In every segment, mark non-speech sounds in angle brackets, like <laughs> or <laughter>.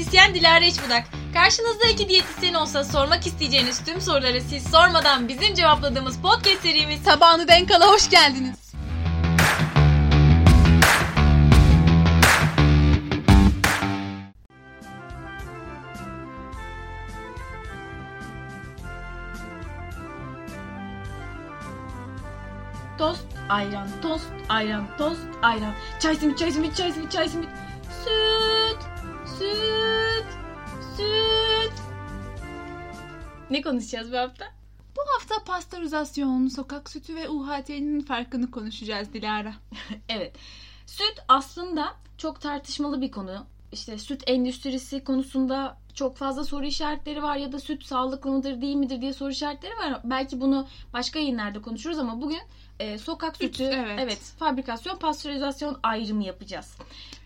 diyetisyen Dilara İçbudak. Karşınızda iki diyetisyen olsa sormak isteyeceğiniz tüm soruları siz sormadan bizim cevapladığımız podcast serimiz Tabağını denk ala hoş geldiniz. Tost, ayran, tost, ayran, tost, ayran. Çay simit, çay simit, çay simit, çay simit. Süt, süt, süt. Ne konuşacağız bu hafta? Bu hafta pastörizasyon, sokak sütü ve UHT'nin farkını konuşacağız Dilara. <laughs> Evet. Süt aslında çok tartışmalı bir konu. İşte süt endüstrisi konusunda çok fazla soru işaretleri var ya da süt sağlıklı mıdır değil midir diye soru işaretleri var. Belki bunu başka yayınlarda konuşuruz ama bugün e, sokak Süt, sütü, evet. fabrikasyon, pastörizasyon ayrımı yapacağız.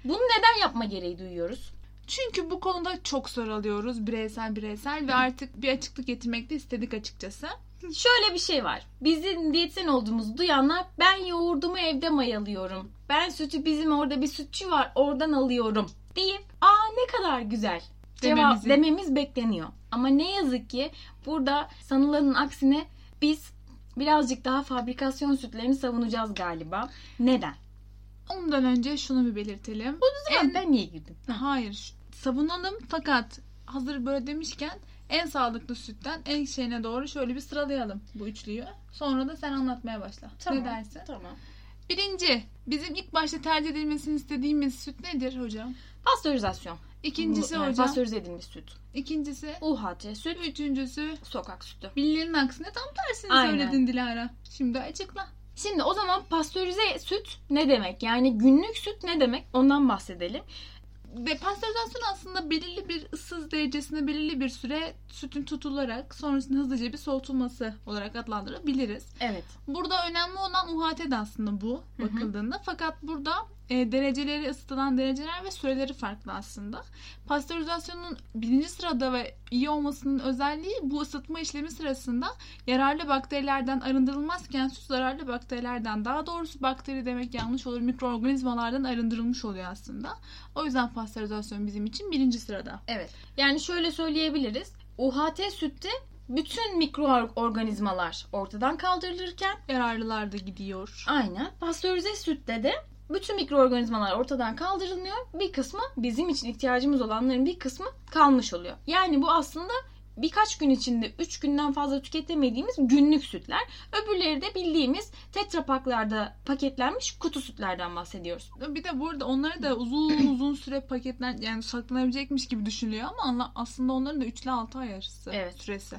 Bunu neden yapma gereği duyuyoruz? Çünkü bu konuda çok soru alıyoruz bireysel bireysel ve artık bir açıklık getirmek de istedik açıkçası. Şöyle bir şey var. Bizim diyetisyen olduğumuzu duyanlar ben yoğurdumu evde mayalıyorum. Ben sütü bizim orada bir sütçü var oradan alıyorum deyip aa ne kadar güzel cevap dememiz bekleniyor. Ama ne yazık ki burada sanılanın aksine biz birazcık daha fabrikasyon sütlerini savunacağız galiba. Neden? Ondan önce şunu bir belirtelim. En... Ben niye girdim? Hayır savunalım fakat hazır böyle demişken en sağlıklı sütten en şeyine doğru şöyle bir sıralayalım bu üçlüyü. Sonra da sen anlatmaya başla. Ne dersin? Tamam. Birinci, bizim ilk başta tercih edilmesini istediğimiz süt nedir hocam? Pastörizasyon. İkincisi Bu- yani hocam. Pastörize edilmiş süt. İkincisi, UHT süt, üçüncüsü sokak sütü. bilinenin aksine tam tersini Aynen. söyledin Dilara. Şimdi açıkla. Şimdi o zaman pastörize süt ne demek? Yani günlük süt ne demek? Ondan bahsedelim. Ve pastörizasyon aslında belirli bir ısı derecesinde belirli bir süre sütün tutularak sonrasında hızlıca bir soğutulması olarak adlandırabiliriz. Evet. Burada önemli olan UHT de aslında bu Hı hı. bakıldığında. Fakat burada e, dereceleri ısıtılan dereceler ve süreleri farklı aslında. Pastörizasyonun birinci sırada ve iyi olmasının özelliği bu ısıtma işlemi sırasında yararlı bakterilerden arındırılmazken süt zararlı bakterilerden daha doğrusu bakteri demek yanlış olur mikroorganizmalardan arındırılmış oluyor aslında. O yüzden pastörizasyon bizim için birinci sırada. Evet. Yani şöyle söyleyebiliriz. UHT sütte bütün mikroorganizmalar ortadan kaldırılırken Yararlılar da gidiyor. aynen pastörize sütte de bütün mikroorganizmalar ortadan kaldırılıyor. Bir kısmı bizim için ihtiyacımız olanların bir kısmı kalmış oluyor. Yani bu aslında birkaç gün içinde 3 günden fazla tüketemediğimiz günlük sütler. Öbürleri de bildiğimiz tetrapaklarda paketlenmiş kutu sütlerden bahsediyoruz. Bir de burada onları da uzun <clears throat> uzun süre paketlen yani saklanabilecekmiş gibi düşünülüyor ama aslında onların da 3 ile 6 ay arası Evet. süresi.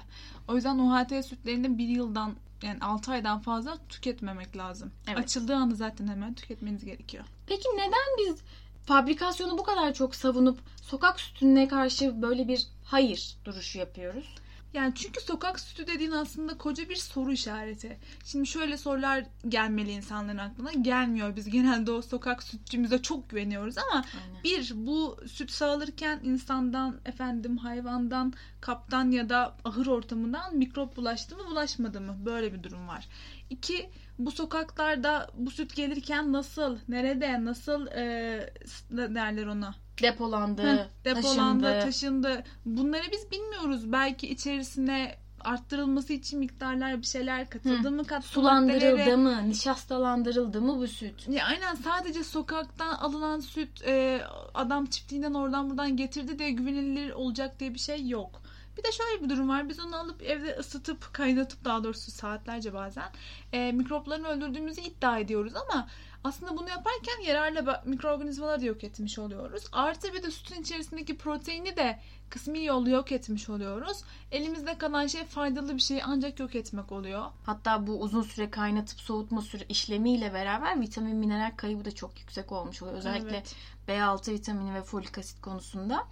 O yüzden UHT sütlerini 1 yıldan yani 6 aydan fazla tüketmemek lazım. Evet. Açıldığı anda zaten hemen tüketmeniz gerekiyor. Peki neden biz fabrikasyonu bu kadar çok savunup sokak sütüne karşı böyle bir hayır duruşu yapıyoruz? Yani çünkü sokak sütü dediğin aslında koca bir soru işareti. Şimdi şöyle sorular gelmeli insanların aklına. Gelmiyor. Biz genelde o sokak sütçümüze çok güveniyoruz ama Aynen. Bir, bu süt sağılırken insandan, efendim hayvandan, kaptan ya da ahır ortamından mikrop bulaştı mı bulaşmadı mı? Böyle bir durum var. İki, bu sokaklarda bu süt gelirken nasıl, nerede, nasıl e, derler ona? Depolandı, Heh, depolandı, taşındı. taşındı. Bunları biz bilmiyoruz. Belki içerisine arttırılması için miktarlar bir şeyler katıldı mı katkı maddeleri? Sulandırıldı mı, nişastalandırıldı mı bu süt? Ya aynen sadece sokaktan alınan süt e, adam çiftliğinden oradan buradan getirdi diye güvenilir olacak diye bir şey yok. Bir de şöyle bir durum var. Biz onu alıp evde ısıtıp kaynatıp daha doğrusu saatlerce bazen e, mikroplarını öldürdüğümüzü iddia ediyoruz ama aslında bunu yaparken yararlı mikroorganizmaları da yok etmiş oluyoruz. Artı bir de sütün içerisindeki proteini de kısmi yolu yok etmiş oluyoruz. Elimizde kalan şey faydalı bir şeyi ancak yok etmek oluyor. Hatta bu uzun süre kaynatıp soğutma süre işlemiyle beraber vitamin mineral kaybı da çok yüksek olmuş oluyor. Özellikle Evet. B6 vitamini ve folik asit konusunda.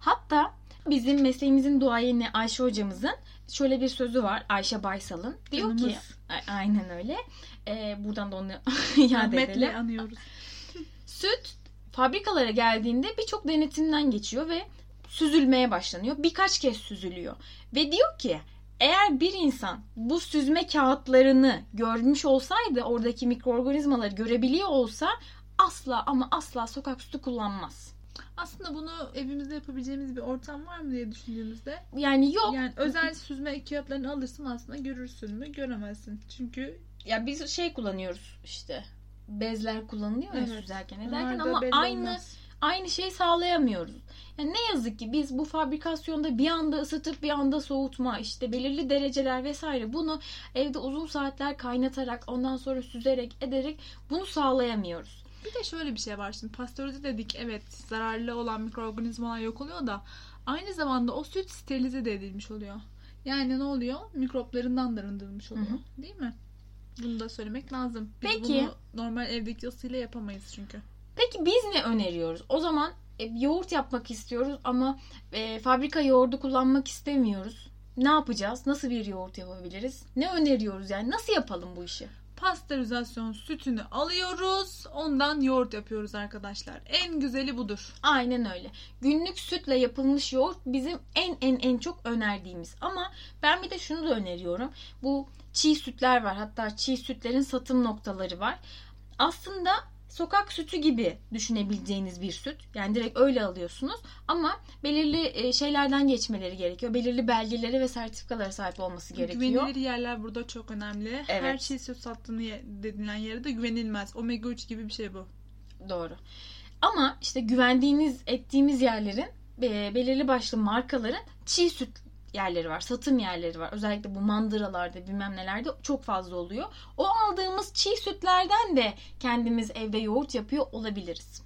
Hatta bizim mesleğimizin duayeni Ayşe hocamızın şöyle bir sözü var. Ayşe Baysal'ın. Diyor ki Canımız. A- aynen öyle. Ee, buradan da onu <laughs> iade edelim. Anıyoruz. Süt fabrikalara geldiğinde birçok denetimden geçiyor ve süzülmeye başlanıyor. Birkaç kez süzülüyor. Ve diyor ki eğer bir insan bu süzme kağıtlarını görmüş olsaydı oradaki mikroorganizmaları görebiliyor olsa asla ama asla sokak sütü kullanmaz. Aslında bunu evimizde yapabileceğimiz bir ortam var mı diye düşündüğümüzde. Yani yok. Yani özel süzme kağıtlarını alırsın aslında görürsün mü? Göremezsin. Çünkü Ya biz şey kullanıyoruz işte. Bezler kullanılıyor ya Evet. süzerken ederken ama aynı olmaz. aynı şeyi sağlayamıyoruz. Yani ne yazık ki biz bu fabrikasyonda bir anda ısıtıp bir anda soğutma işte belirli dereceler vesaire bunu evde uzun saatler kaynatarak ondan sonra süzerek ederek bunu sağlayamıyoruz. Bir de şöyle bir şey var şimdi pastörize dedik evet zararlı olan mikroorganizmalar yok oluyor da aynı zamanda o süt sterilize de edilmiş oluyor. Yani ne oluyor? Mikroplarından da arındırılmış oluyor. Hı hı. Değil mi? Bunu da söylemek lazım. Biz Peki. bunu normal evdeki ısıyla yapamayız çünkü. Peki biz ne öneriyoruz? O zaman e, yoğurt yapmak istiyoruz ama e, fabrika yoğurdu kullanmak istemiyoruz. Ne yapacağız? Nasıl bir yoğurt yapabiliriz? Ne öneriyoruz yani? Nasıl yapalım bu işi? Pastörizasyon sütünü alıyoruz. Ondan yoğurt yapıyoruz arkadaşlar. En güzeli budur. Aynen öyle. Günlük sütle yapılmış yoğurt bizim en en en çok önerdiğimiz. Ama ben bir de şunu da öneriyorum. Bu çiğ sütler var. Hatta çiğ sütlerin satım noktaları var. Aslında sokak sütü gibi düşünebileceğiniz bir süt. Yani direkt öyle alıyorsunuz. Ama belirli e, şeylerden geçmeleri gerekiyor. Belirli belgelere ve sertifikalara sahip olması gerekiyor. Güvenilir yerler burada çok önemli. Her Evet. şey süt sattığını denilen yere de güvenilmez. Omega 3 gibi bir şey bu. Doğru. Ama işte güvendiğiniz ettiğimiz yerlerin e, belirli başlı markaların çiğ süt yerleri var. Satım yerleri var. Özellikle bu mandıralarda bilmem nelerde çok fazla oluyor. O aldığımız çiğ sütlerden de kendimiz evde yoğurt yapıyor olabiliriz.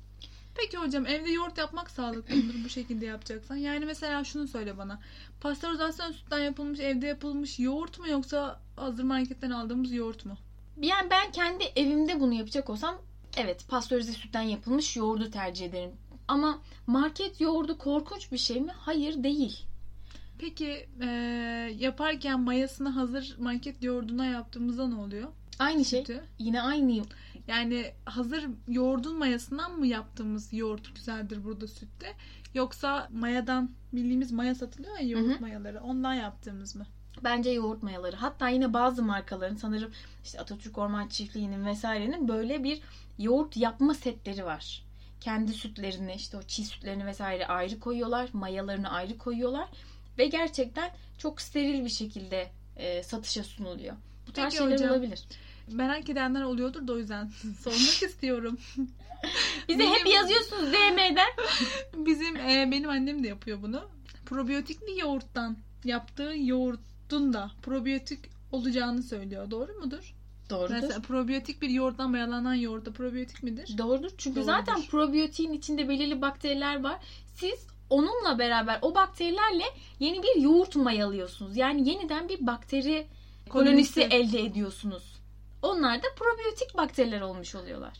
Peki hocam evde yoğurt yapmak sağlıklı mıdır bu şekilde yapacaksan? Yani mesela şunu söyle bana. Pastörizasyon sütten yapılmış evde yapılmış yoğurt mu yoksa hazır marketten aldığımız yoğurt mu? Yani ben kendi evimde bunu yapacak olsam evet pastörize sütten yapılmış yoğurdu tercih ederim. Ama market yoğurdu korkunç bir şey mi? Hayır değil. Peki eee, yaparken mayasını hazır market yoğurduna yaptığımızda ne oluyor? Aynı şey. Sütü. Yine aynı Yani hazır yoğurdun mayasından mı yaptığımız yoğurt güzeldir burada sütte? Yoksa mayadan bildiğimiz maya satılıyor ya yoğurt Hı hı. mayaları ondan yaptığımız mı? Bence yoğurt mayaları. Hatta yine bazı markaların sanırım işte Atatürk Orman Çiftliği'nin vesairenin böyle bir yoğurt yapma setleri var. Kendi sütlerini işte o çiğ sütlerini vesaire ayrı koyuyorlar. Mayalarını ayrı koyuyorlar. Ve gerçekten çok steril bir şekilde e, satışa sunuluyor. Bu tarz Peki şeyler hocam. olabilir. Merak edenler oluyordur da o yüzden <laughs> sormak <laughs> istiyorum. Bize Benim- hep yazıyorsunuz DM'den. <laughs> Bizim e, benim annem de yapıyor bunu. Probiyotikli yoğurttan yaptığı yoğurtun da probiyotik olacağını söylüyor. Doğru mudur? Doğrudur. Mesela probiyotik bir yoğurttan mayalanan yoğurtta probiyotik midir? Doğrudur. Çünkü Doğrudur. zaten probiyotiğin içinde belirli bakteriler var. Siz onunla beraber o bakterilerle yeni bir yoğurt mayalıyorsunuz. Yani yeniden bir bakteri kolonisi Kolonisi. elde ediyorsunuz. Onlar da probiyotik bakteriler olmuş oluyorlar.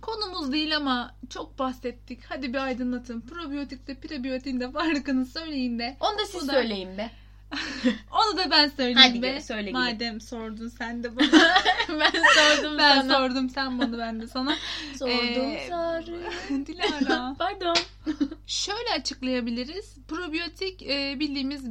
Konumuz değil ama çok bahsettik. Hadi bir aydınlatın. Probiyotikte prebiyotin de farkını söyleyin de. Onu da siz da- söyleyin be. <laughs> Onu da ben söyleyeyim Hadi be. söyle. Madem sordun sen de bana. <laughs> ben sordum ben sana. sordum sen bana ben de sana. Sordum Ee, sarı. <laughs> Dilara. Pardon. Şöyle açıklayabiliriz. Probiyotik e, bildiğimiz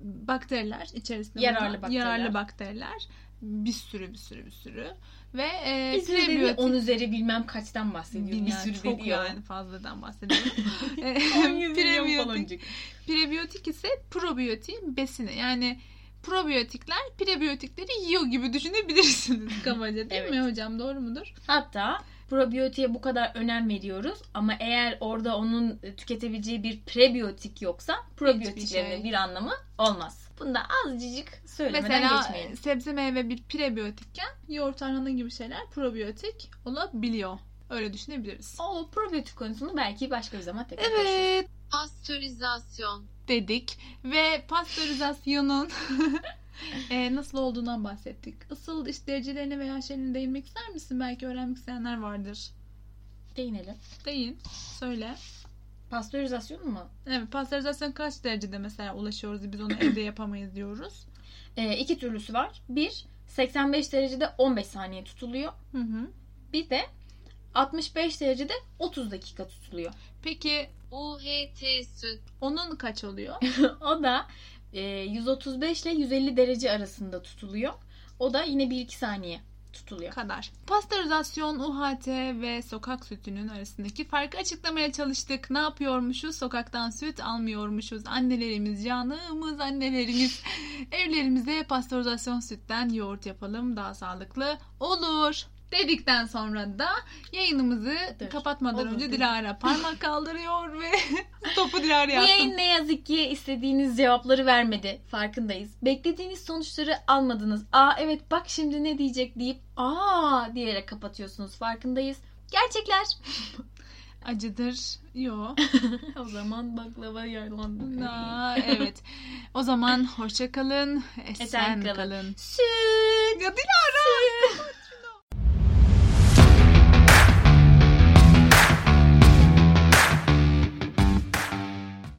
bakteriler içerisinde Yararlı bakteriler. yararlı bakteriler. Bir sürü bir sürü bir sürü. Ve e, Bir sürü dedi prebiyotik 10 üzeri bilmem kaçtan bahsediyor. Bir Bilmiyorum, sürü çok dedi ya. yani fazladan bahsediyorum. <laughs> E, 10 milyon prebiyotik, prebiyotik ise probiyotiğin besini. Yani probiyotikler prebiyotikleri yiyor gibi düşünebilirsiniz <laughs> kabaca değil Evet. mi hocam? Doğru mudur? Hatta probiyotiğe bu kadar önem veriyoruz ama eğer orada onun tüketebileceği bir prebiyotik yoksa probiyotiklerin şey. bir anlamı olmaz. Bunu da azıcık söylemeden Mesela geçmeyelim. sebze meyve bir prebiyotikken yoğurt tarhana gibi şeyler probiyotik olabiliyor. Öyle düşünebiliriz. O probiyotik konusunu belki başka bir zaman tekrar konuşuruz. Evet Pastörizasyon. dedik ve pastörizasyonun <laughs> e, nasıl olduğundan bahsettik. Isıl iş derecelerine veya şeylerine değinmek ister misin? Belki öğrenmek isteyenler vardır. Değinelim. Değin. Söyle. Pastörizasyon mu? Evet pastörizasyon kaç derecede mesela ulaşıyoruz biz onu evde yapamayız diyoruz. Ee, iki türlüsü var. Bir 85 derecede 15 saniye tutuluyor. Hı hı. Bir de 65 derecede 30 dakika tutuluyor. Peki UHT süt. onun kaç oluyor? <laughs> o da e, 135 ile 150 derece arasında tutuluyor. O da yine 1-2 saniye tutuluyor. kadar. Pastörizasyon, UHT ve sokak sütünün arasındaki farkı açıklamaya çalıştık. Ne yapıyormuşuz? Sokaktan süt almıyormuşuz. Annelerimiz, canımız annelerimiz. <laughs> Evlerimize pastörizasyon sütten yoğurt yapalım. Daha sağlıklı olur. Dedikten sonra da yayınımızı Dur. kapatmadan Olur önce. Dilara parmak kaldırıyor ve <laughs> topu Dilara'ya Bu attım. yayın ne yazık ki istediğiniz cevapları vermedi. Farkındayız. Beklediğiniz sonuçları almadınız. Aa evet bak şimdi ne diyecek deyip aa diyerek kapatıyorsunuz. Farkındayız. Gerçekler. <laughs> Acıdır. Yo. <laughs> o zaman baklava yalandı. Na, evet. O zaman hoşça kalın. Esen, Esen kalın. kalın. Süt. Ya Dilara